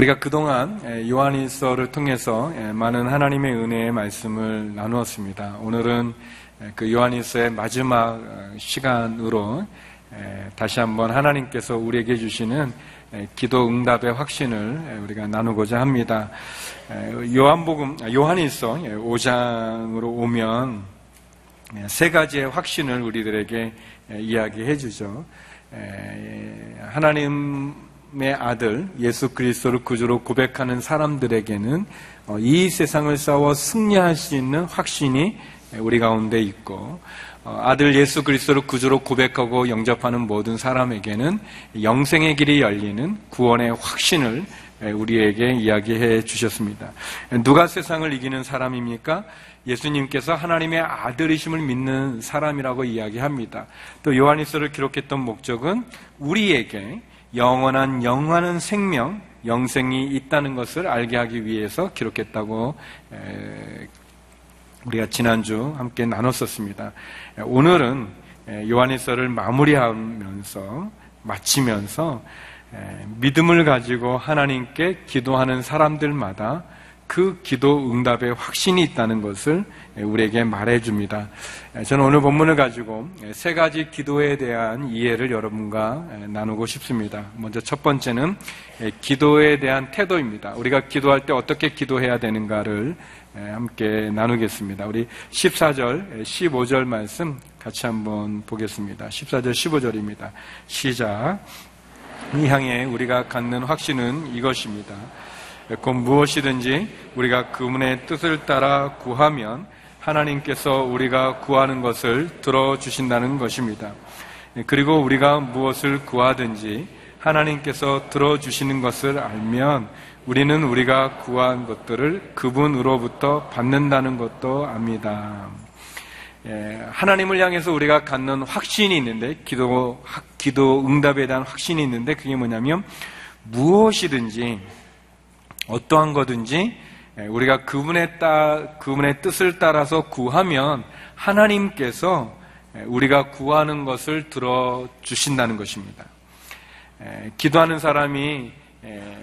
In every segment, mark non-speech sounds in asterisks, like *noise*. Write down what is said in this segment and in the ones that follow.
우리가 그동안 요한일서를 통해서 많은 하나님의 은혜의 말씀을 나누었습니다. 오늘은 그 요한일서의 마지막 어, 시간으로 다시 한번 하나님께서 우리에게 주시는 기도 응답의 확신을 우리가 나누고자 합니다. 요한복음, 아, 요한일서 5장으로 오면 세 가지의 확신을 우리들에게 이야기해 주죠. 하나님 의 아들 예수 그리스도를 구주로 고백하는 사람들에게는 어, 이 세상을 싸워 승리할 수 있는 확신이 우리 가운데 있고 어, 아들 예수 그리스도를 구주로 고백하고 영접하는 모든 사람에게는 영생의 길이 열리는 구원의 확신을 우리에게 이야기해 주셨습니다. 누가 세상을 이기는 사람입니까? 예수님께서 하나님의 아들이심을 믿는 사람이라고 이야기합니다. 또 요한일서를 기록했던 목적은 우리에게 영원한 영원한 생명, 영생이 있다는 것을 알게 하기 위해서 기록했다고 우리가 지난주 함께 나눴었습니다. 오늘은 요한일서를 마무리하면서 마치면서 믿음을 가지고 하나님께 기도하는 사람들마다 그 기도 응답의 확신이 있다는 것을 우리에게 말해줍니다. 저는 오늘 본문을 가지고 세 가지 기도에 대한 이해를 여러분과 나누고 싶습니다. 먼저 첫 번째는 기도에 대한 태도입니다. 우리가 기도할 때 어떻게 기도해야 되는가를 함께 나누겠습니다. 우리 14절, 15절 말씀 같이 한번 보겠습니다. 14절, 15절입니다. 시작. 이 향해 우리가 갖는 확신은 이것입니다. 곧 무엇이든지 우리가 그분의 뜻을 따라 구하면 하나님께서 우리가 구하는 것을 들어주신다는 것입니다. 그리고 우리가 무엇을 구하든지 하나님께서 들어주시는 것을 알면 우리는 우리가 구한 것들을 그분으로부터 받는다는 것도 압니다. 예, 하나님을 향해서 우리가 갖는 확신이 있는데 기도 기도 응답에 대한 확신이 있는데 그게 뭐냐면 무엇이든지 어떠한 거든지 예, 우리가 그분의 따, 그분의 뜻을 따라서 구하면 하나님께서 예, 우리가 구하는 것을 들어 주신다는 것입니다. 예, 기도하는 사람이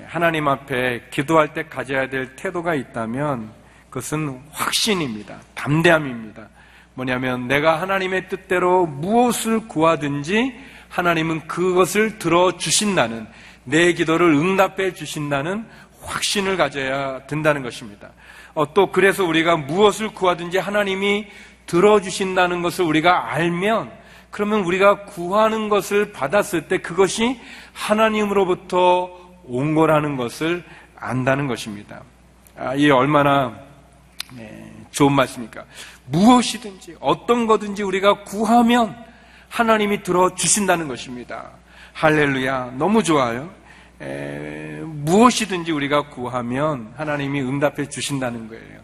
하나님 앞에 기도할 때 가져야 될 태도가 있다면 그것은 확신입니다. 담대함입니다. 뭐냐면 내가 하나님의 뜻대로 무엇을 구하든지 하나님은 그것을 들어 주신다는 내 기도를 응답해 주신다는 확신을 가져야 된다는 것입니다. 어, 또 그래서 우리가 무엇을 구하든지 하나님이 들어주신다는 것을 우리가 알면 그러면 우리가 구하는 것을 받았을 때 그것이 하나님으로부터 온 거라는 것을 안다는 것입니다. 아, 이게 얼마나 네, 좋은 말씀입니까? 무엇이든지 어떤 거든지 우리가 구하면 하나님이 들어주신다는 것입니다. 할렐루야. 너무 좋아요. 에, 무엇이든지 우리가 구하면 하나님이 응답해 주신다는 거예요.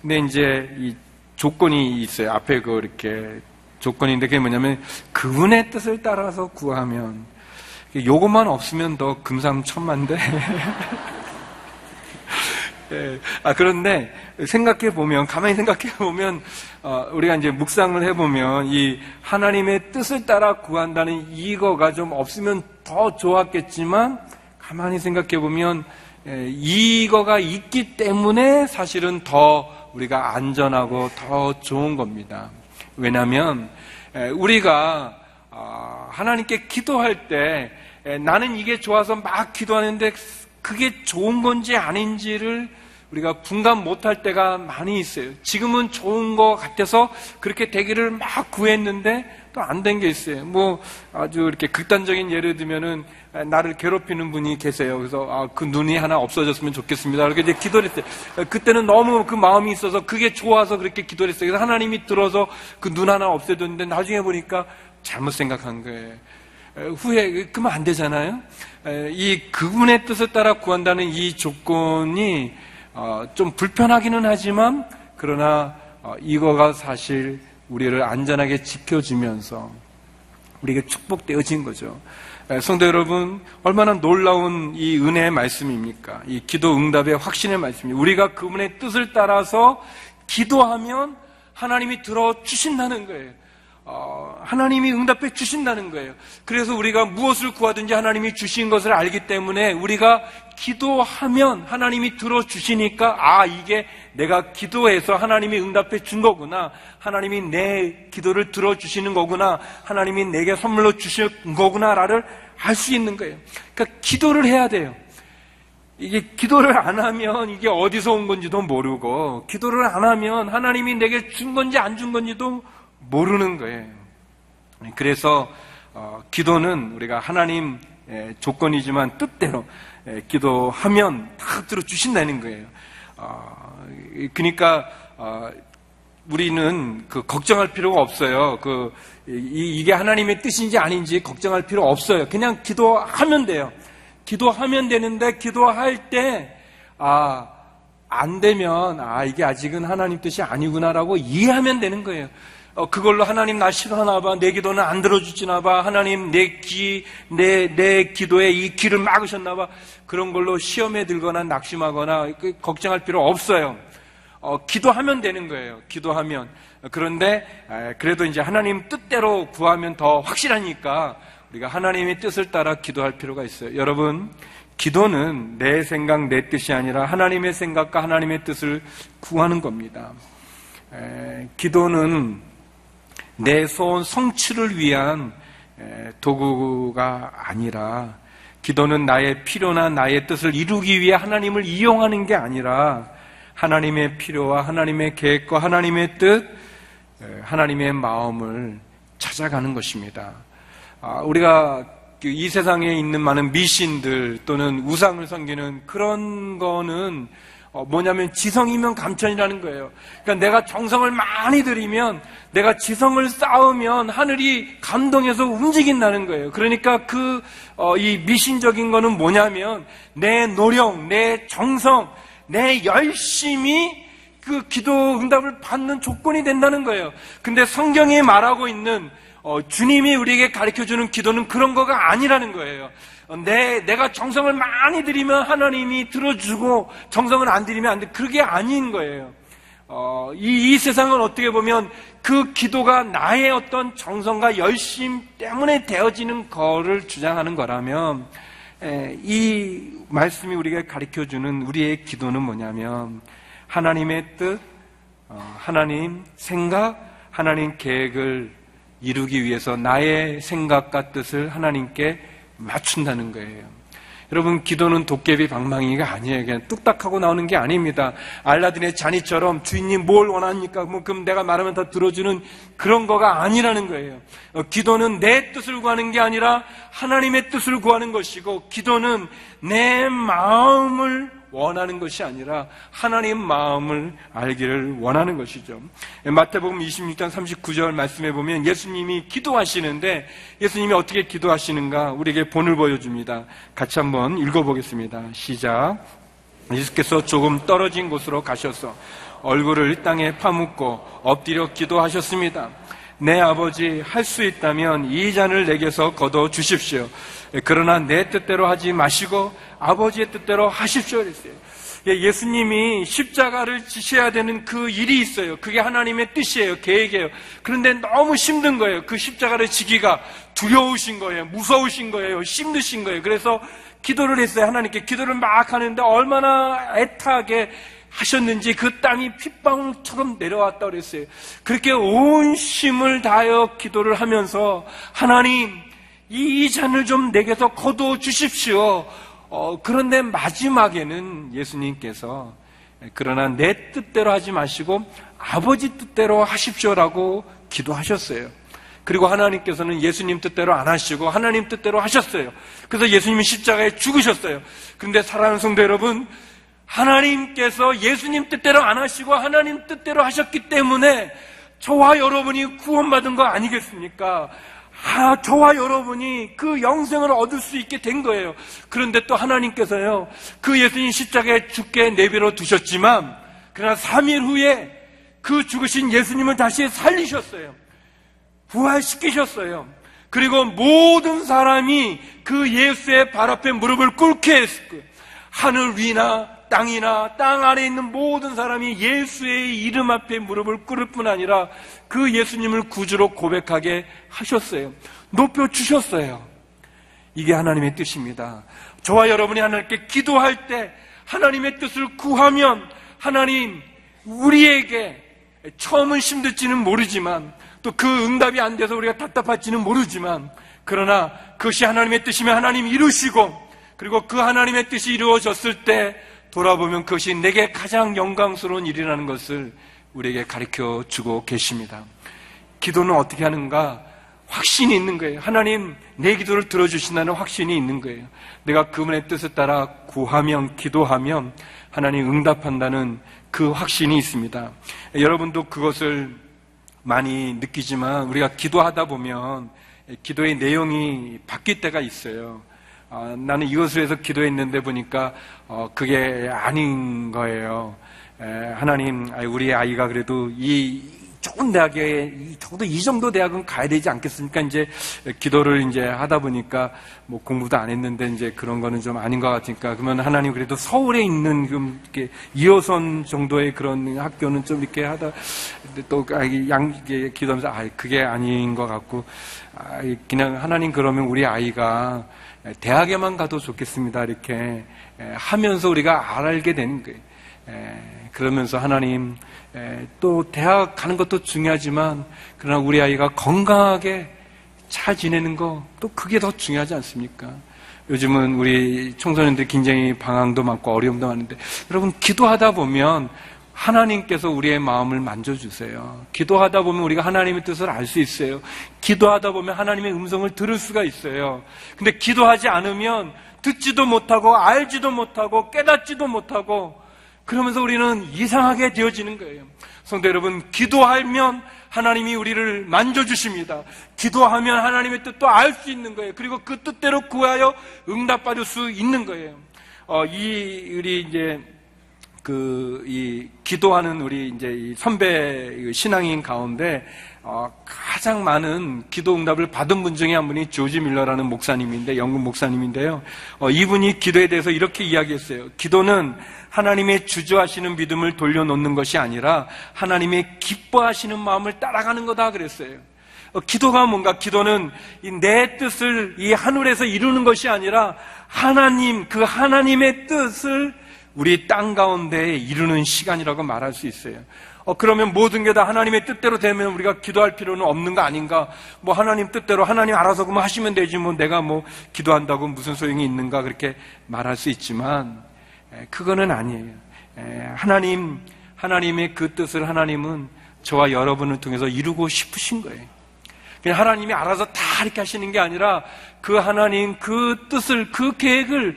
근데 이제 이 조건이 있어요. 앞에 그 이렇게 조건인데 그게 뭐냐면 그분의 뜻을 따라서 구하면 요것만 없으면 더 금상첨화인데 *laughs* 예. 아, 그런데 생각해 보면, 가만히 생각해 보면, 어, 우리가 이제 묵상을 해 보면, 이 하나님의 뜻을 따라 구한다는 이거가 좀 없으면 더 좋았겠지만, 가만히 생각해 보면, 예, 이거가 있기 때문에 사실은 더 우리가 안전하고 더 좋은 겁니다. 왜냐하면, 예, 우리가 어, 하나님께 기도할 때, 예, 나는 이게 좋아서 막 기도하는데 그게 좋은 건지 아닌지를 우리가 분간 못할 때가 많이 있어요. 지금은 좋은 것 같아서 그렇게 되기를 막 구했는데 또 안 된 게 있어요. 뭐 아주 이렇게 극단적인 예를 들면은 나를 괴롭히는 분이 계세요. 그래서 아, 그 눈이 하나 없어졌으면 좋겠습니다. 이렇게 이제 기도를 했어요. 그때는 너무 그 마음이 있어서 그게 좋아서 그렇게 기도를 했어요. 그래서 하나님이 들어서 그 눈 하나 없애줬는데 나중에 보니까 잘못 생각한 거예요. 후회, 그러면 안 되잖아요? 이 그분의 뜻을 따라 구한다는 이 조건이 어, 좀 불편하기는 하지만 그러나 어, 이거가 사실 우리를 안전하게 지켜주면서 우리에게 축복되어진 거죠. 성도 여러분, 얼마나 놀라운 이 은혜의 말씀입니까? 이 기도 응답의 확신의 말씀입니다. 우리가 그분의 뜻을 따라서 기도하면 하나님이 들어주신다는 거예요. 어, 하나님이 응답해 주신다는 거예요. 그래서 우리가 무엇을 구하든지 하나님이 주신 것을 알기 때문에 우리가 기도하면 하나님이 들어주시니까 아, 이게 내가 기도해서 하나님이 응답해 준 거구나. 하나님이 내 기도를 들어주시는 거구나. 하나님이 내게 선물로 주신 거구나를 알 수 있는 거예요. 그러니까 기도를 해야 돼요. 이게 기도를 안 하면 이게 어디서 온 건지도 모르고 기도를 안 하면 하나님이 내게 준 건지 안 준 건지도 모르는 거예요. 그래서 어, 기도는 우리가 하나님 의 조건이지만 뜻대로 에, 기도하면 다 들어주신다는 거예요. 어, 그러니까 어, 우리는 그 걱정할 필요가 없어요. 그 이, 이게 하나님의 뜻인지 아닌지 걱정할 필요 없어요. 그냥 기도하면 돼요. 기도하면 되는데 기도할 때 아, 안 되면 아, 이게 아직은 하나님 뜻이 아니구나라고 이해하면 되는 거예요. 어, 그걸로 하나님 나 싫어하나 봐. 내 기도는 안 들어주시나 봐. 하나님 내 기, 내, 내 기도에 이 길을 막으셨나 봐. 그런 걸로 시험에 들거나 낙심하거나 그 걱정할 필요 없어요. 어, 기도하면 되는 거예요. 기도하면. 그런데, 에, 그래도 이제 하나님 뜻대로 구하면 더 확실하니까 우리가 하나님의 뜻을 따라 기도할 필요가 있어요. 여러분, 기도는 내 생각, 내 뜻이 아니라 하나님의 생각과 하나님의 뜻을 구하는 겁니다. 에, 기도는 내 소원 성취를 위한 도구가 아니라 기도는 나의 필요나 나의 뜻을 이루기 위해 하나님을 이용하는 게 아니라 하나님의 필요와 하나님의 계획과 하나님의 뜻, 하나님의 마음을 찾아가는 것입니다. 아, 우리가 그이 세상에 있는 많은 미신들 또는 우상을 섬기는 그런 거는 어, 뭐냐면 지성이면 감천이라는 거예요. 그러니까 내가 정성을 많이 들이면 내가 지성을 쌓으면 하늘이 감동해서 움직인다는 거예요. 그러니까 그, 어, 이 미신적인 거는 뭐냐면 내 노력, 내 정성, 내 열심이 그 기도 응답을 받는 조건이 된다는 거예요. 근데 성경에 말하고 있는 어, 주님이 우리에게 가르쳐 주는 기도는 그런 거가 아니라는 거예요. 어, 내, 내가 정성을 많이 들이면 하나님이 들어주고 정성을 안 들이면 안 돼. 그게 아닌 거예요. 어, 이, 이 세상은 어떻게 보면 그 기도가 나의 어떤 정성과 열심 때문에 되어지는 거를 주장하는 거라면 에, 이 말씀이 우리가 가르쳐 주는 우리의 기도는 뭐냐면 하나님의 뜻, 어, 하나님 생각, 하나님 계획을 이루기 위해서 나의 생각과 뜻을 하나님께 맞춘다는 거예요. 여러분, 기도는 도깨비 방망이가 아니에요. 그냥 뚝딱하고 나오는 게 아닙니다. 알라딘의 잔이처럼 주인님 뭘 원합니까? 뭐, 그럼 내가 말하면 다 들어주는 그런 거가 아니라는 거예요. 어, 기도는 내 뜻을 구하는 게 아니라 하나님의 뜻을 구하는 것이고, 기도는 내 마음을 원하는 것이 아니라 하나님 마음을 알기를 원하는 것이죠. 마태복음 26장 39절 말씀해 보면 예수님이 기도하시는데 예수님이 어떻게 기도하시는가 우리에게 본을 보여줍니다. 같이 한번 읽어보겠습니다. 시작. 예수께서 조금 떨어진 곳으로 가셔서 얼굴을 땅에 파묻고 엎드려 기도하셨습니다. 내 아버지 할 수 있다면 이 잔을 내게서 거둬 주십시오. 그러나 내 뜻대로 하지 마시고 아버지의 뜻대로 하십시오. 그랬어요. 예, 예수님이 십자가를 지셔야 되는 그 일이 있어요. 그게 하나님의 뜻이에요. 계획이에요. 그런데 너무 힘든 거예요. 그 십자가를 지기가 두려우신 거예요. 무서우신 거예요. 힘드신 거예요. 그래서 기도를 했어요. 하나님께 기도를 막 하는데 얼마나 애타게 하셨는지 그 땀이 핏방울처럼 내려왔다 그랬어요. 그렇게 온 힘을 다하여 기도를 하면서 하나님 이 잔을 좀 내게서 거두어 주십시오. 어, 그런데 마지막에는 예수님께서 그러나 내 뜻대로 하지 마시고 아버지 뜻대로 하십시오라고 기도하셨어요. 그리고 하나님께서는 예수님 뜻대로 안 하시고 하나님 뜻대로 하셨어요. 그래서 예수님이 십자가에 죽으셨어요. 그런데 사랑하는 성도 여러분, 하나님께서 예수님 뜻대로 안 하시고 하나님 뜻대로 하셨기 때문에 저와 여러분이 구원받은 거 아니겠습니까? 아, 저와 여러분이 그 영생을 얻을 수 있게 된 거예요. 그런데 또 하나님께서요, 그 예수님 십자가에 죽게 내버려 두셨지만, 그러나 3일 후에 그 죽으신 예수님을 다시 살리셨어요. 부활시키셨어요. 그리고 모든 사람이 그 예수의 발 앞에 무릎을 꿇게 거예요. 하늘 위나 땅이나 땅 아래 있는 모든 사람이 예수의 이름 앞에 무릎을 꿇을 뿐 아니라 그 예수님을 구주로 고백하게 하셨어요. 높여 주셨어요. 이게 하나님의 뜻입니다. 저와 여러분이 하나님께 기도할 때 하나님의 뜻을 구하면 하나님 우리에게 처음은 힘들지는 모르지만 또 그 응답이 안 돼서 우리가 답답할지는 모르지만 그러나 그것이 하나님의 뜻이면 하나님 이루시고 그리고 그 하나님의 뜻이 이루어졌을 때 돌아보면 그것이 내게 가장 영광스러운 일이라는 것을 우리에게 가르쳐 주고 계십니다. 기도는 어떻게 하는가? 확신이 있는 거예요. 하나님 내 기도를 들어주신다는 확신이 있는 거예요. 내가 그분의 뜻에 따라 구하면 기도하면 하나님 응답한다는 그 확신이 있습니다. 여러분도 그것을 많이 느끼지만 우리가 기도하다 보면 기도의 내용이 바뀔 때가 있어요. 아, 나는 이것을 해서 기도했는데 보니까 어, 그게 아닌 거예요. 에, 하나님, 아, 우리 아이가 그래도 이 좋은 대학에 이- 적어도 이 정도 대학은 가야 되지 않겠습니까? 이제 기도를 이제 하다 보니까 뭐 공부도 안 했는데 이제 그런 거는 좀 아닌 것 같으니까 그러면 하나님 그래도 서울에 있는 좀 이렇게 2호선 정도의 그런 학교는 좀 이렇게 하다 또양 이게 기도하면서 아 그게 아닌 것 같고 아, 그냥 하나님 그러면 우리 아이가 대학에만 가도 좋겠습니다 이렇게 하면서 우리가 알게 되는 거예요. 에, 그러면서 하나님 에, 또 대학 가는 것도 중요하지만 그러나 우리 아이가 건강하게 잘 지내는 거 또 그게 더 중요하지 않습니까? 요즘은 우리 청소년들 굉장히 방황도 많고 어려움도 많은데 여러분 기도하다 보면 하나님께서 우리의 마음을 만져주세요. 기도하다 보면 우리가 하나님의 뜻을 알 수 있어요. 기도하다 보면 하나님의 음성을 들을 수가 있어요. 근데 기도하지 않으면 듣지도 못하고 알지도 못하고 깨닫지도 못하고 그러면서 우리는 이상하게 되어지는 거예요. 성도 여러분, 기도하면 하나님이 우리를 만져주십니다. 기도하면 하나님의 뜻도 알 수 있는 거예요. 그리고 그 뜻대로 구하여 응답받을 수 있는 거예요. 어, 이, 우리 이제, 그, 이, 기도하는 우리 이제 이 선배 신앙인 가운데, 어, 가장 많은 기도 응답을 받은 분 중에 한 분이 조지 밀러라는 목사님인데, 영국 목사님인데요. 어, 이분이 기도에 대해서 이렇게 이야기했어요. 기도는 하나님의 주저하시는 믿음을 돌려놓는 것이 아니라 하나님의 기뻐하시는 마음을 따라가는 거다 그랬어요. 어, 기도가 뭔가 기도는 이내 뜻을 이 하늘에서 이루는 것이 아니라 하나님 그 하나님의 뜻을 우리 땅 가운데 이루는 시간이라고 말할 수 있어요. 어, 그러면 모든 게 다 하나님의 뜻대로 되면 우리가 기도할 필요는 없는 거 아닌가? 뭐 하나님 뜻대로 하나님 알아서 그만 하시면 되지 뭐 내가 뭐 기도한다고 무슨 소용이 있는가 그렇게 말할 수 있지만 에, 그거는 아니에요. 에, 하나님 하나님의 그 뜻을 하나님은 저와 여러분을 통해서 이루고 싶으신 거예요. 그냥 하나님이 알아서 다 이렇게 하시는 게 아니라 그 하나님 그 뜻을 그 계획을 이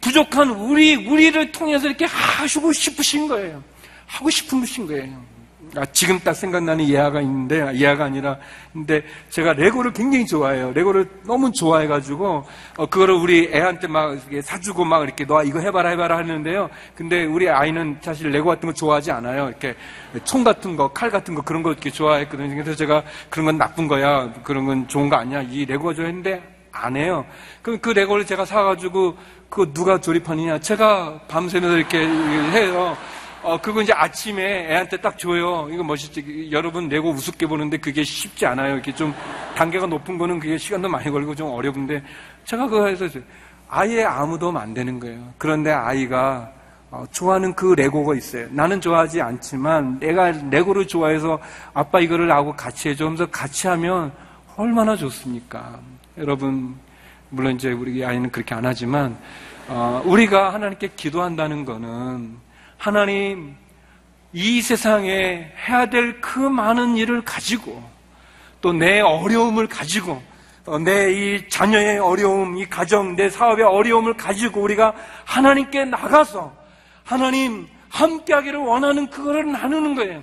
부족한 우리 우리를 통해서 이렇게 하시고 싶으신 거예요. 하고 것인 거예요. 아, 지금 딱 생각나는 예화가 있는데 예화가 아니라 근데 제가 레고를 굉장히 좋아해요. 레고를 너무 좋아해가지고 어, 그거를 우리 애한테 막 사주고 막 이렇게 너 이거 해봐라 해봐라 하는데요. 근데 우리 아이는 사실 레고 같은 거 좋아하지 않아요. 이렇게 총 같은 거, 칼 같은 거 그런 거 이렇게 좋아했거든요. 그래서 제가 그런 건 나쁜 거야, 그런 건 좋은 거 아니야. 이 레고가 좋아했는데 안 해요. 그럼 그 레고를 제가 사가지고 그거 누가 조립하느냐? 제가 밤새면서 이렇게 해요. 어, 그거 이제 아침에 애한테 딱 줘요. 이거 멋있지. 여러분 레고 우습게 보는데 그게 쉽지 않아요. 이렇게 좀 단계가 높은 거는 그게 시간도 많이 걸리고 좀 어려운데 제가 그거 해서 아예 아무도 안 되는 거예요. 그런데 아이가 어, 좋아하는 그 레고가 있어요. 나는 좋아하지 않지만 내가 레고를 좋아해서 아빠 이거를 나하고 같이 해줘 하면서 같이 하면 얼마나 좋습니까? 여러분, 물론 이제 우리 아이는 그렇게 안 하지만, 어, 우리가 하나님께 기도한다는 거는 하나님 이 세상에 해야 될 그 많은 일을 가지고 또 내 어려움을 가지고 내 이 자녀의 어려움, 이 가정, 내 사업의 어려움을 가지고 우리가 하나님께 나가서 하나님 함께하기를 원하는 그거를 나누는 거예요.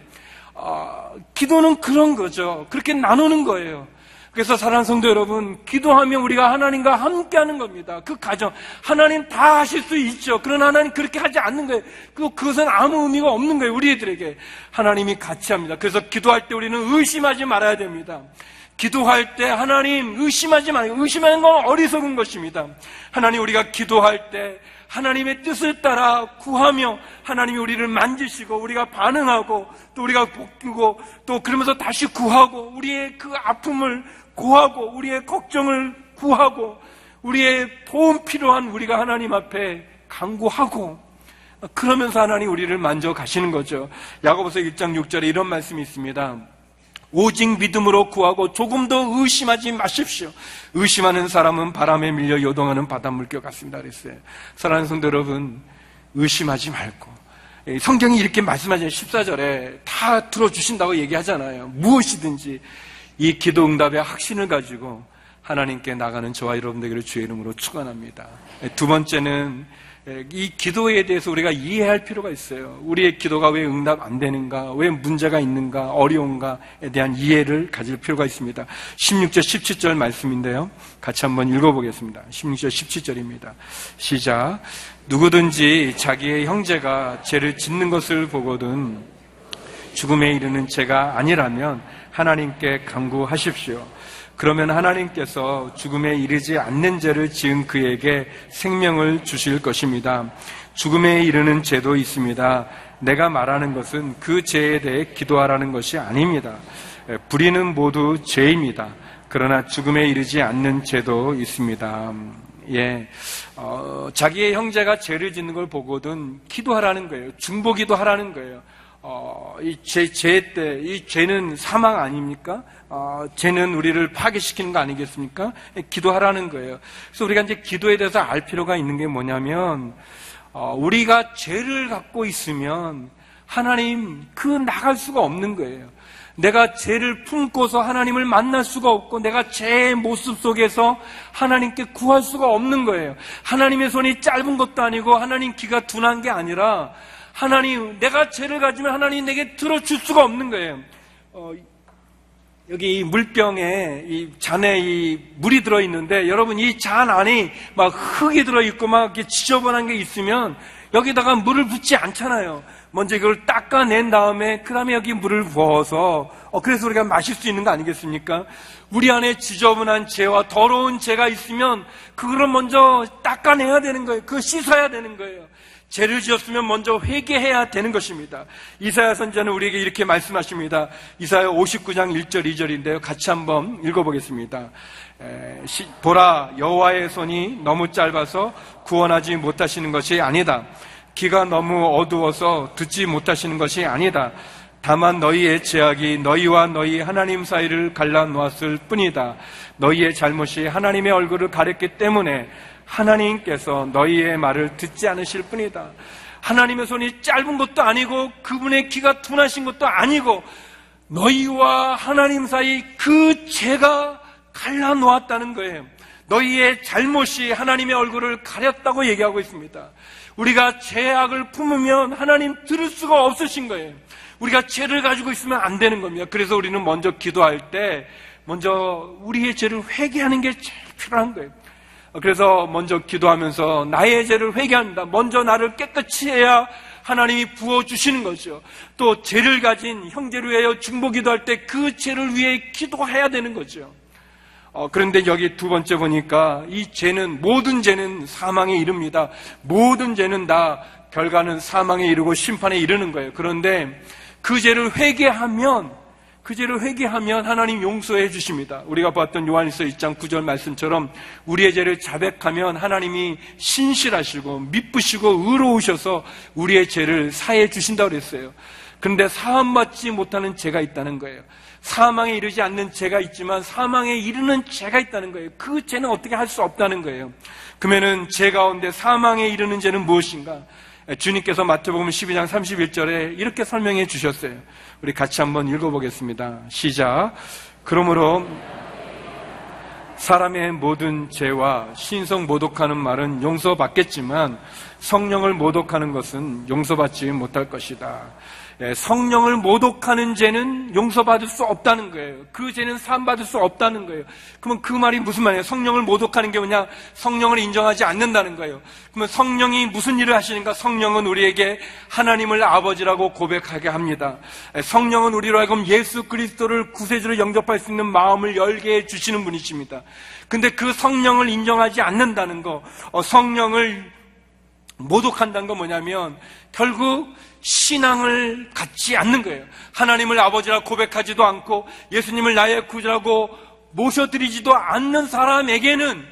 어, 기도는 그런 거죠. 그렇게 나누는 거예요. 그래서 사랑하는 성도 여러분, 기도하면 우리가 하나님과 함께 하는 겁니다. 그 가정, 하나님 다 하실 수 있죠. 그러나 하나님 그렇게 하지 않는 거예요. 그, 그것은 아무 의미가 없는 거예요. 우리들에게. 하나님이 같이 합니다. 그래서 기도할 때 우리는 의심하지 말아야 됩니다. 기도할 때 하나님 의심하지 말고 의심하는 건 어리석은 것입니다. 하나님 우리가 기도할 때 하나님의 뜻을 따라 구하며 하나님이 우리를 만지시고 우리가 반응하고 또 우리가 복고 또 그러면서 다시 구하고 우리의 그 아픔을 구하고 우리의 걱정을 구하고 우리의 도움 필요한 우리가 하나님 앞에 강구하고 그러면서 하나님 우리를 만져 가시는 거죠. 야고보서 1장 6절에 이런 말씀이 있습니다. 오직 믿음으로 구하고 조금도 의심하지 마십시오. 의심하는 사람은 바람에 밀려 요동하는 바닷물결 같습니다. 그랬어요. 사랑하는 성도 여러분, 의심하지 말고. 성경이 이렇게 말씀하잖아요. 14절에 다 들어주신다고 얘기하잖아요. 무엇이든지 이 기도 응답의 확신을 가지고 하나님께 나가는 저와 여러분들에게 주의 이름으로 축원합니다. 두 번째는 이 기도에 대해서 우리가 이해할 필요가 있어요. 우리의 기도가 왜 응답 안 되는가, 왜 문제가 있는가, 어려운가에 대한 이해를 가질 필요가 있습니다. 16절, 17절 말씀인데요. 같이 한번 읽어보겠습니다. 16절, 17절입니다. 시작. 누구든지 자기의 형제가 죄를 짓는 것을 보거든 죽음에 이르는 죄가 아니라면 하나님께 강구하십시오. 그러면 하나님께서 죽음에 이르지 않는 죄를 지은 그에게 생명을 주실 것입니다. 죽음에 이르는 죄도 있습니다. 내가 말하는 것은 그 죄에 대해 기도하라는 것이 아닙니다. 불의는 모두 죄입니다. 그러나 죽음에 이르지 않는 죄도 있습니다. 예, 어, 자기의 형제가 죄를 짓는 걸 보거든 기도하라는 거예요. 중보기도 하라는 거예요. 어, 이 죄, 죄 때, 이 죄는 사망 아닙니까? 어, 죄는 우리를 파괴시키는 거 아니겠습니까? 기도하라는 거예요. 그래서 우리가 이제 기도에 대해서 알 필요가 있는 게 뭐냐면, 어, 우리가 죄를 갖고 있으면 하나님 그 나갈 수가 없는 거예요. 내가 죄를 품고서 하나님을 만날 수가 없고 내가 죄의 모습 속에서 하나님께 구할 수가 없는 거예요. 하나님의 손이 짧은 것도 아니고 하나님 귀가 둔한 게 아니라 하나님 내가 죄를 가지면 하나님 내게 들어줄 수가 없는 거예요. 어, 여기 이 물병에 이 잔에 이 물이 들어 있는데 여러분 이 잔 안에 막 흙이 들어 있고 막 이렇게 지저분한 게 있으면 여기다가 물을 붓지 않잖아요. 먼저 이걸 닦아낸 다음에 그 다음에 여기 물을 부어서 어 그래서 우리가 마실 수 있는 거 아니겠습니까? 우리 안에 지저분한 죄와 더러운 죄가 있으면 그거를 먼저 닦아내야 되는 거예요. 그거 씻어야 되는 거예요. 죄를 지었으면 먼저 회개해야 되는 것입니다. 이사야 선자는 우리에게 이렇게 말씀하십니다. 이사야 59장 1절 2절인데요. 같이 한번 읽어보겠습니다. 보라 여호와의 손이 너무 짧아서 구원하지 못하시는 것이 아니다. 귀가 너무 어두워서 듣지 못하시는 것이 아니다. 다만 너희의 죄악이 너희와 너희 하나님 사이를 갈라 놓았을 뿐이다. 너희의 잘못이 하나님의 얼굴을 가렸기 때문에 하나님께서 너희의 말을 듣지 않으실 뿐이다. 하나님의 손이 짧은 것도 아니고 그분의 귀가 둔하신 것도 아니고 너희와 하나님 사이 그 죄가 갈라 놓았다는 거예요. 너희의 잘못이 하나님의 얼굴을 가렸다고 얘기하고 있습니다. 우리가 죄악을 품으면 하나님 들을 수가 없으신 거예요. 우리가 죄를 가지고 있으면 안 되는 겁니다. 그래서 우리는 먼저 기도할 때 먼저 우리의 죄를 회개하는 게 제일 필요한 거예요. 그래서 먼저 기도하면서 나의 죄를 회개한다. 먼저 나를 깨끗이 해야 하나님이 부어주시는 거죠. 또 죄를 가진 형제를 위하여 중보 기도 할 때 그 죄를 위해 기도해야 되는 거죠. 어, 그런데 여기 두 번째 보니까 이 죄는, 모든 죄는 사망에 이릅니다. 모든 죄는 다 결과는 사망에 이르고 심판에 이르는 거예요. 그런데 그 죄를 회개하면 그 죄를 회개하면 하나님 용서해 주십니다. 우리가 봤던 요한일서 1장 9절 말씀처럼 우리의 죄를 자백하면 하나님이 신실하시고 미쁘시고 의로우셔서 우리의 죄를 사해 주신다고 그랬어요. 그런데 사함 받지 못하는 죄가 있다는 거예요. 사망에 이르지 않는 죄가 있지만 사망에 이르는 죄가 있다는 거예요. 그 죄는 어떻게 할 수 없다는 거예요. 그러면은 죄 가운데 사망에 이르는 죄는 무엇인가? 주님께서 마태복음 12장 31절에 이렇게 설명해 주셨어요. 우리 같이 한번 읽어보겠습니다. 시작. 그러므로 사람의 모든 죄와 신성 모독하는 말은 용서받겠지만 성령을 모독하는 것은 용서받지 못할 것이다. 예, 성령을 모독하는 죄는 용서받을 수 없다는 거예요. 그 죄는 사함받을 수 없다는 거예요. 그러면 그 말이 무슨 말이에요? 성령을 모독하는 게 뭐냐? 성령을 인정하지 않는다는 거예요. 그러면 성령이 무슨 일을 하시는가? 성령은 우리에게 하나님을 아버지라고 고백하게 합니다. 예, 성령은 우리로 하여금 예수 그리스도를 구세주로 영접할 수 있는 마음을 열게 해 주시는 분이십니다. 근데 그 성령을 인정하지 않는다는 거, 어, 성령을 모독한다는 건 뭐냐면 결국 신앙을 갖지 않는 거예요. 하나님을 아버지라 고백하지도 않고 예수님을 나의 구주라고 모셔드리지도 않는 사람에게는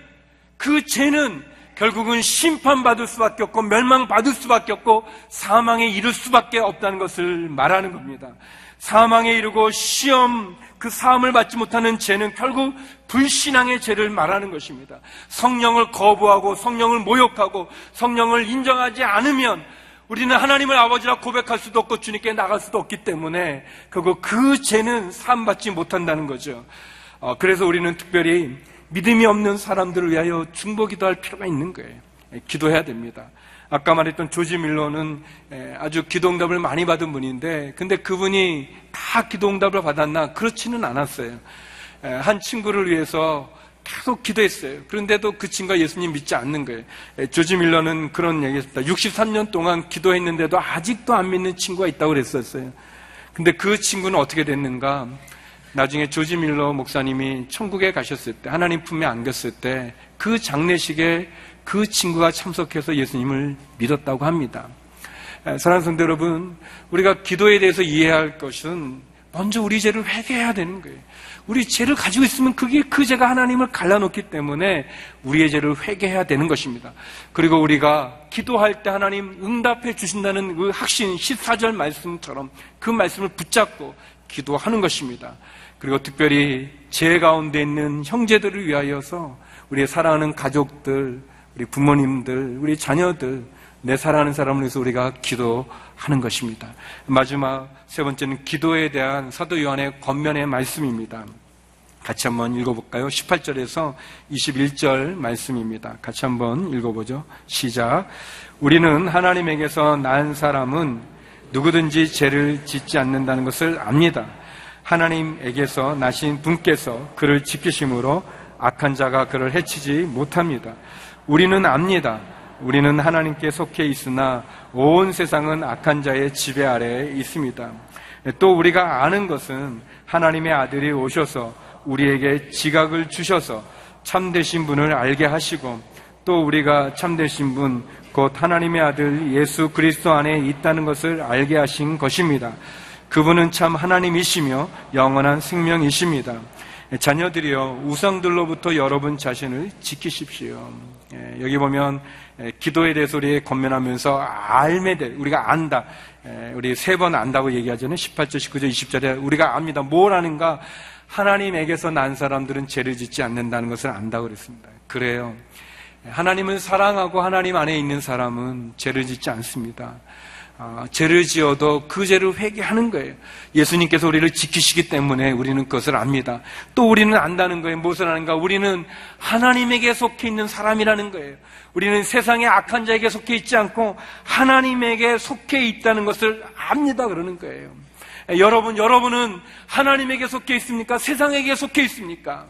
그 죄는 결국은 심판받을 수밖에 없고 멸망받을 수밖에 없고 사망에 이를 수밖에 없다는 것을 말하는 겁니다. 사망에 이르고 시험 그 사함을 받지 못하는 죄는 결국 불신앙의 죄를 말하는 것입니다. 성령을 거부하고 성령을 모욕하고 성령을 인정하지 않으면 우리는 하나님을 아버지라 고백할 수도 없고 주님께 나갈 수도 없기 때문에 결국 그 죄는 사함받지 못한다는 거죠. 어, 그래서 우리는 특별히 믿음이 없는 사람들을 위하여 중보 기도 할 필요가 있는 거예요. 예, 기도해야 됩니다. 아까 말했던 조지 밀러는 예, 아주 기도응답을 많이 받은 분인데, 근데 그분이 다 기도응답을 받았나? 그렇지는 않았어요. 예, 한 친구를 위해서 계속 기도했어요. 그런데도 그 친구가 예수님 믿지 않는 거예요. 예, 조지 밀러는 그런 얘기했습니다. 63년 동안 기도했는데도 아직도 안 믿는 친구가 있다고 그랬었어요. 근데 그 친구는 어떻게 됐는가? 나중에 조지 밀러 목사님이 천국에 가셨을 때, 하나님 품에 안겼을 때, 그 장례식에 그 친구가 참석해서 예수님을 믿었다고 합니다. 사랑하는 성도 여러분, 우리가 기도에 대해서 이해해야 할 것은 먼저 우리 죄를 회개해야 되는 거예요. 우리 죄를 가지고 있으면 그게 그 죄가 하나님을 갈라놓기 때문에 우리의 죄를 회개해야 되는 것입니다. 그리고 우리가 기도할 때 하나님 응답해 주신다는 그 확신 14절 말씀처럼 그 말씀을 붙잡고 기도하는 것입니다. 그리고 특별히 죄 가운데 있는 형제들을 위하여서 우리의 사랑하는 가족들, 우리 부모님들, 우리 자녀들, 내 사랑하는 사람을 위해서 우리가 기도하는 것입니다. 마지막 세 번째는 기도에 대한 사도 요한의 권면의 말씀입니다. 같이 한번 읽어볼까요? 18절에서 21절 말씀입니다. 같이 한번 읽어보죠. 시작. 우리는 하나님에게서 난 사람은 누구든지 죄를 짓지 않는다는 것을 압니다. 하나님에게서 나신 분께서 그를 지키심으로 악한 자가 그를 해치지 못합니다. 우리는 압니다. 우리는 하나님께 속해 있으나 온 세상은 악한 자의 지배 아래에 있습니다. 또 우리가 아는 것은 하나님의 아들이 오셔서 우리에게 지각을 주셔서 참되신 분을 알게 하시고 또 우리가 참되신 분, 곧 하나님의 아들 예수 그리스도 안에 있다는 것을 알게 하신 것입니다. 그분은 참 하나님이시며 영원한 생명이십니다. 자녀들이여 우상들로부터 여러분 자신을 지키십시오. 예, 여기 보면 예, 기도에 대해서 우리 건면하면서 알매 돼 우리가 안다. 예, 우리 세 번 안다고 얘기하잖아요. 18절, 19절, 20절에 우리가 압니다. 뭘 아는가? 하나님에게서 난 사람들은 죄를 짓지 않는다는 것을 안다고 그랬습니다. 그래요. 하나님을 사랑하고 하나님 안에 있는 사람은 죄를 짓지 않습니다. 아, 죄를 지어도 그 죄를 회개하는 거예요. 예수님께서 우리를 지키시기 때문에 우리는 그것을 압니다. 또 우리는 안다는 거예요. 무엇을 아는가? 우리는 하나님에게 속해 있는 사람이라는 거예요. 우리는 세상의 악한 자에게 속해 있지 않고 하나님에게 속해 있다는 것을 압니다. 그러는 거예요. 여러분, 여러분은 하나님에게 속해 있습니까? 세상에게 속해 있습니까?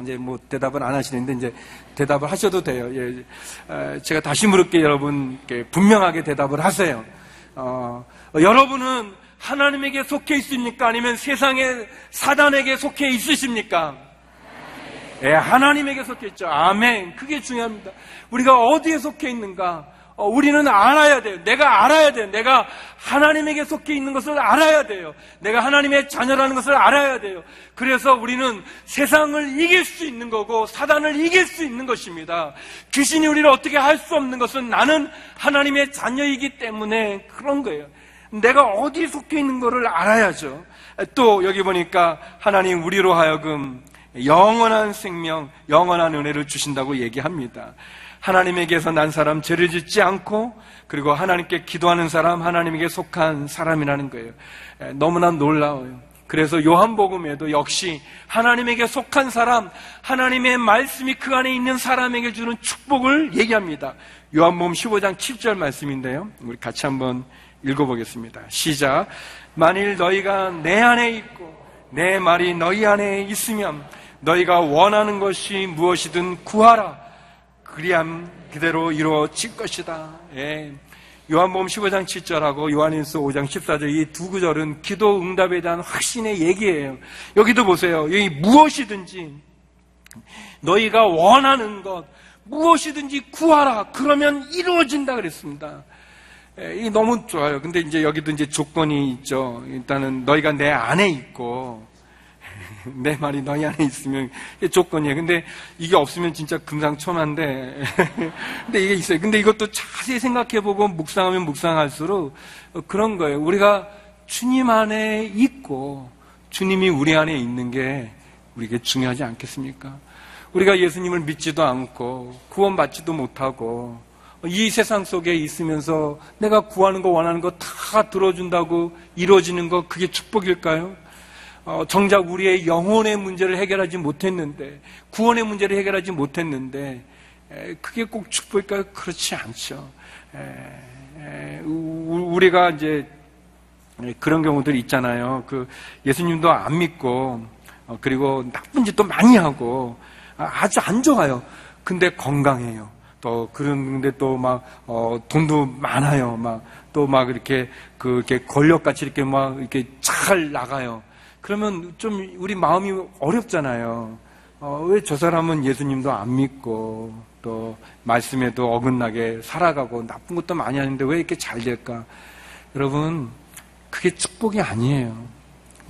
이제 뭐 대답은 안 하시는데 이제 대답을 하셔도 돼요. 예, 제가 다시 물을게 여러분 분명하게 대답을 하세요. 어, 여러분은 하나님에게 속해 있습니까? 아니면 세상의 사단에게 속해 있으십니까? 예, 하나님에게 속해 있죠. 아멘. 그게 중요합니다. 우리가 어디에 속해 있는가? 어, 우리는 알아야 돼요. 내가 알아야 돼요. 내가 하나님에게 속해 있는 것을 알아야 돼요. 내가 하나님의 자녀라는 것을 알아야 돼요. 그래서 우리는 세상을 이길 수 있는 거고 사단을 이길 수 있는 것입니다. 귀신이 우리를 어떻게 할 수 없는 것은 나는 하나님의 자녀이기 때문에 그런 거예요. 내가 어디에 속해 있는 것을 알아야죠. 또 여기 보니까 하나님 우리로 하여금 영원한 생명, 영원한 은혜를 주신다고 얘기합니다. 하나님에게서 난 사람 죄를 짓지 않고 그리고 하나님께 기도하는 사람 하나님에게 속한 사람이라는 거예요. 너무나 놀라워요. 그래서 요한복음에도 역시 하나님에게 속한 사람, 하나님의 말씀이 그 안에 있는 사람에게 주는 축복을 얘기합니다. 요한복음 15장 7절 말씀인데요. 우리 같이 한번 읽어보겠습니다. 시작. 만일 너희가 내 안에 있고 내 말이 너희 안에 있으면 너희가 원하는 것이 무엇이든 구하라. 그리함 그대로 이루어질 것이다. 예. 요한복음 15장 7절하고 요한일서 5장 14절 이 두 구절은 기도 응답에 대한 확신의 얘기예요. 여기도 보세요. 여기 무엇이든지 너희가 원하는 것 무엇이든지 구하라. 그러면 이루어진다 그랬습니다. 예, 이게 너무 좋아요. 근데 이제 여기도 이제 조건이 있죠. 일단은 너희가 내 안에 있고, 내 말이 너희 안에 있으면 조건이에요. 근데 이게 없으면 진짜 금상첨화인데. *laughs* 근데 이게 있어요. 근데 이것도 자세히 생각해보고 묵상하면 묵상할수록 그런 거예요. 우리가 주님 안에 있고, 주님이 우리 안에 있는 게 우리에게 중요하지 않겠습니까? 우리가 예수님을 믿지도 않고, 구원받지도 못하고, 이 세상 속에 있으면서 내가 구하는 거 원하는 거 다 들어준다고 이루어지는 거 그게 축복일까요? 어, 정작 우리의 영혼의 문제를 해결하지 못했는데 구원의 문제를 해결하지 못했는데 에, 그게 꼭 축복일까요? 그렇지 않죠. 에, 에, 우, 우리가 이제 그런 경우들이 있잖아요. 그 예수님도 안 믿고 어, 그리고 나쁜 짓도 많이 하고 아, 아주 안 좋아요. 근데 건강해요. 또 그런데 또막 어, 돈도 많아요. 막 또막 이렇게 그 이렇게 권력같이 이렇게 막 이렇게 잘 나가요. 그러면 좀 우리 마음이 어렵잖아요. 어, 왜 저 사람은 예수님도 안 믿고 또 말씀에도 어긋나게 살아가고 나쁜 것도 많이 하는데 왜 이렇게 잘 될까? 여러분 그게 축복이 아니에요.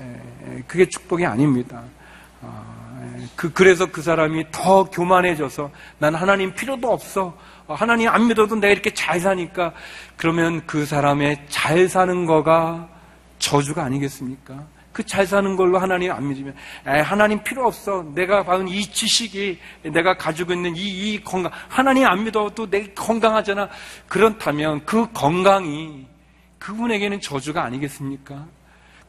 에, 그게 축복이 아닙니다. 그, 그래서 그 사람이 더 교만해져서 난 하나님 필요도 없어. 어, 하나님 안 믿어도 내가 이렇게 잘 사니까 그러면 그 사람의 잘 사는 거가 저주가 아니겠습니까? 그 잘 사는 걸로 하나님 안 믿으면 에, 하나님 필요 없어. 내가 받은 이 지식이 내가 가지고 있는 이, 이 건강 하나님 안 믿어도 내 건강하잖아. 그렇다면 그 건강이 그분에게는 저주가 아니겠습니까?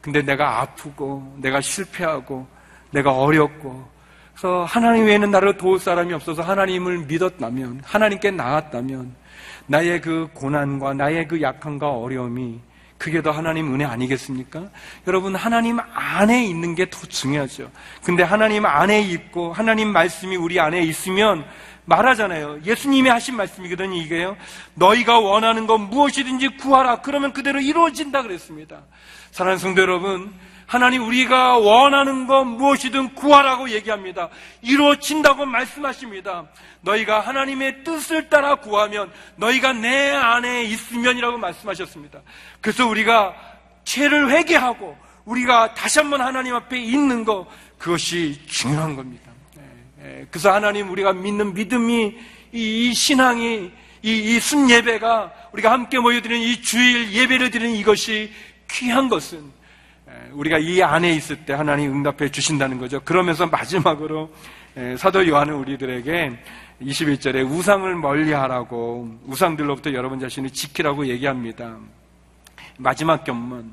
근데 내가 아프고 내가 실패하고 내가 어렵고 그래서 하나님 외에는 나를 도울 사람이 없어서 하나님을 믿었다면 하나님께 나았다면 나의 그 고난과 나의 그 약함과 어려움이 그게 더 하나님 은혜 아니겠습니까? 여러분 하나님 안에 있는 게 더 중요하죠. 근데 하나님 안에 있고 하나님 말씀이 우리 안에 있으면 말하잖아요. 예수님이 하신 말씀이거든요, 이게요. 너희가 원하는 건 무엇이든지 구하라. 그러면 그대로 이루어진다 그랬습니다. 사랑하는 성도 여러분, 하나님 우리가 원하는 것 무엇이든 구하라고 얘기합니다. 이루어진다고 말씀하십니다. 너희가 하나님의 뜻을 따라 구하면 너희가 내 안에 있으면이라고 말씀하셨습니다. 그래서 우리가 죄를 회개하고 우리가 다시 한번 하나님 앞에 있는 것 그것이 중요한 겁니다. 그래서 하나님 우리가 믿는 믿음이 이, 신앙이 이, 이 순예배가 우리가 함께 모여드리는 이 주일 예배를 드리는 이것이 귀한 것은 우리가 이 안에 있을 때 하나님 응답해 주신다는 거죠. 그러면서 마지막으로 사도 요한은 우리들에게 21절에 우상을 멀리 하라고 우상들로부터 여러분 자신을 지키라고 얘기합니다. 마지막 견문.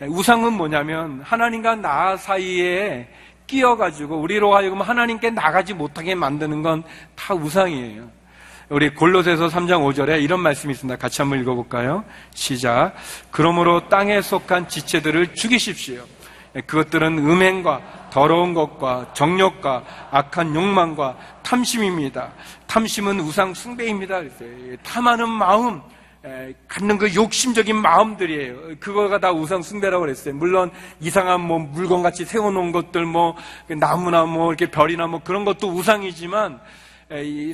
우상은 뭐냐면 하나님과 나 사이에 끼어가지고 우리로 하여금 하나님께 나가지 못하게 만드는 건 다 우상이에요. 우리 골로새서 3장 5절에 이런 말씀이 있습니다. 같이 한번 읽어볼까요? 시작. 그러므로 땅에 속한 지체들을 죽이십시오. 그것들은 음행과 더러운 것과 정욕과 악한 욕망과 탐심입니다. 탐심은 우상 숭배입니다. 탐하는 마음, 갖는 그 욕심적인 마음들이에요. 그거가 다 우상 숭배라고 그랬어요. 물론 이상한 뭐 물건 같이 세워놓은 것들, 뭐 나무나 뭐 이렇게 별이나 뭐 그런 것도 우상이지만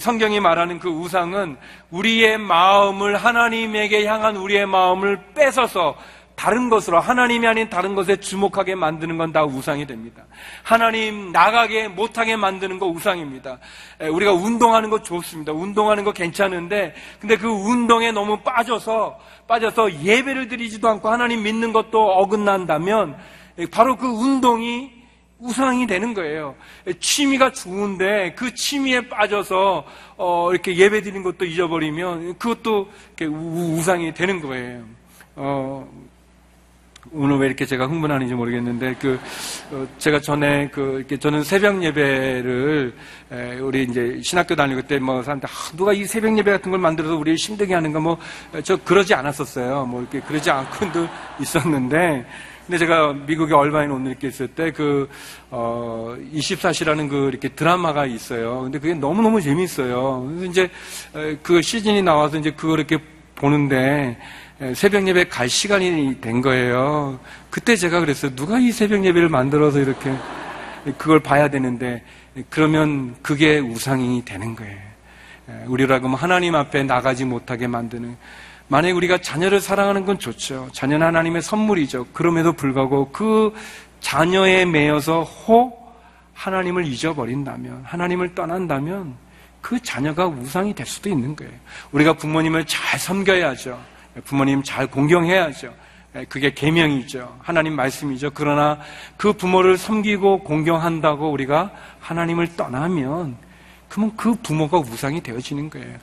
성경이 말하는 그 우상은 우리의 마음을 하나님에게 향한 우리의 마음을 뺏어서 다른 것으로 하나님이 아닌 다른 것에 주목하게 만드는 건 다 우상이 됩니다. 하나님 나가게 못하게 만드는 거 우상입니다. 우리가 운동하는 거 좋습니다. 운동하는 거 괜찮은데 근데 그 운동에 너무 빠져서 빠져서 예배를 드리지도 않고 하나님 믿는 것도 어긋난다면 바로 그 운동이 우상이 되는 거예요. 취미가 좋은데 그 취미에 빠져서 어 이렇게 예배 드리는 것도 잊어버리면 그것도 우 상이 되는 거예요. 어 오늘 왜 이렇게 제가 흥분하는지 모르겠는데 그 어, 제가 전에 그 이렇게 저는 새벽 예배를 에, 우리 이제 신학교 다니고 그때 뭐 사람들 아, 누가 이 새벽 예배 같은 걸 만들어서 우리 힘들게 하는가 뭐 저 그러지 않았었어요. 뭐 이렇게 그러지 않고도 있었는데 근데 제가 미국에 얼바인 오늘 이렇게 있을 때 그, 어, 24시라는 그 이렇게 드라마가 있어요. 근데 그게 너무너무 재밌어요. 그래서 이제 그 시즌이 나와서 이제 그걸 이렇게 보는데 새벽 예배 갈 시간이 된 거예요. 그때 제가 그랬어요. 누가 이 새벽 예배를 만들어서 이렇게 그걸 봐야 되는데 그러면 그게 우상이 되는 거예요. 예, 우리라고 하면 하나님 앞에 나가지 못하게 만드는 만약에 우리가 자녀를 사랑하는 건 좋죠. 자녀는 하나님의 선물이죠. 그럼에도 불구하고 그 자녀에 매여서 혹 하나님을 잊어버린다면, 하나님을 떠난다면 그 자녀가 우상이 될 수도 있는 거예요. 우리가 부모님을 잘 섬겨야죠. 부모님 잘 공경해야죠. 그게 계명이죠. 하나님 말씀이죠. 그러나 그 부모를 섬기고 공경한다고 우리가 하나님을 떠나면 그러면 그 부모가 우상이 되어지는 거예요.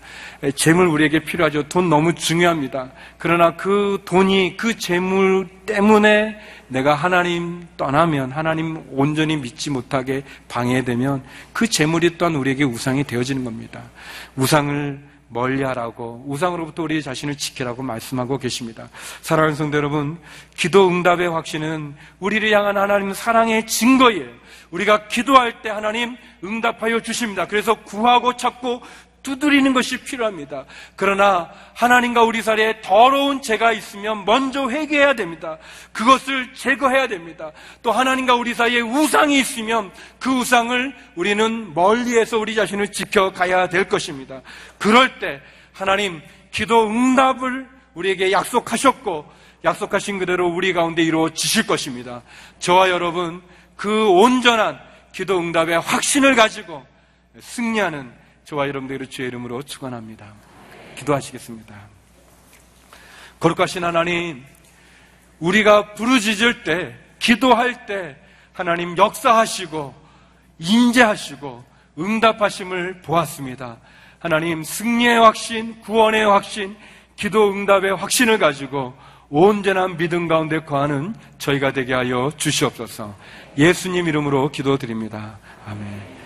재물 우리에게 필요하죠. 돈 너무 중요합니다. 그러나 그 돈이 그 재물 때문에 내가 하나님 떠나면 하나님 온전히 믿지 못하게 방해되면 그 재물이 또한 우리에게 우상이 되어지는 겁니다. 우상을 멀리하라고 우상으로부터 우리 자신을 지키라고 말씀하고 계십니다. 사랑하는 성도 여러분, 기도 응답의 확신은 우리를 향한 하나님 사랑의 증거예요. 우리가 기도할 때 하나님 응답하여 주십니다. 그래서 구하고 찾고 두드리는 것이 필요합니다. 그러나 하나님과 우리 사이에 더러운 죄가 있으면 먼저 회개해야 됩니다. 그것을 제거해야 됩니다. 또 하나님과 우리 사이에 우상이 있으면 그 우상을 우리는 멀리에서 우리 자신을 지켜가야 될 것입니다. 그럴 때 하나님 기도 응답을 우리에게 약속하셨고 약속하신 그대로 우리 가운데 이루어지실 것입니다. 저와 여러분 그 온전한 기도 응답의 확신을 가지고 승리하는 저와 여러분들의 주의 이름으로 축원합니다. 기도하시겠습니다. 거룩하신 하나님, 우리가 부르짖을 때, 기도할 때 하나님 역사하시고 인재하시고 응답하심을 보았습니다. 하나님 승리의 확신, 구원의 확신, 기도 응답의 확신을 가지고 온전한 믿음 가운데 거하는 저희가 되게 하여 주시옵소서. 예수님 이름으로 기도드립니다. 아멘.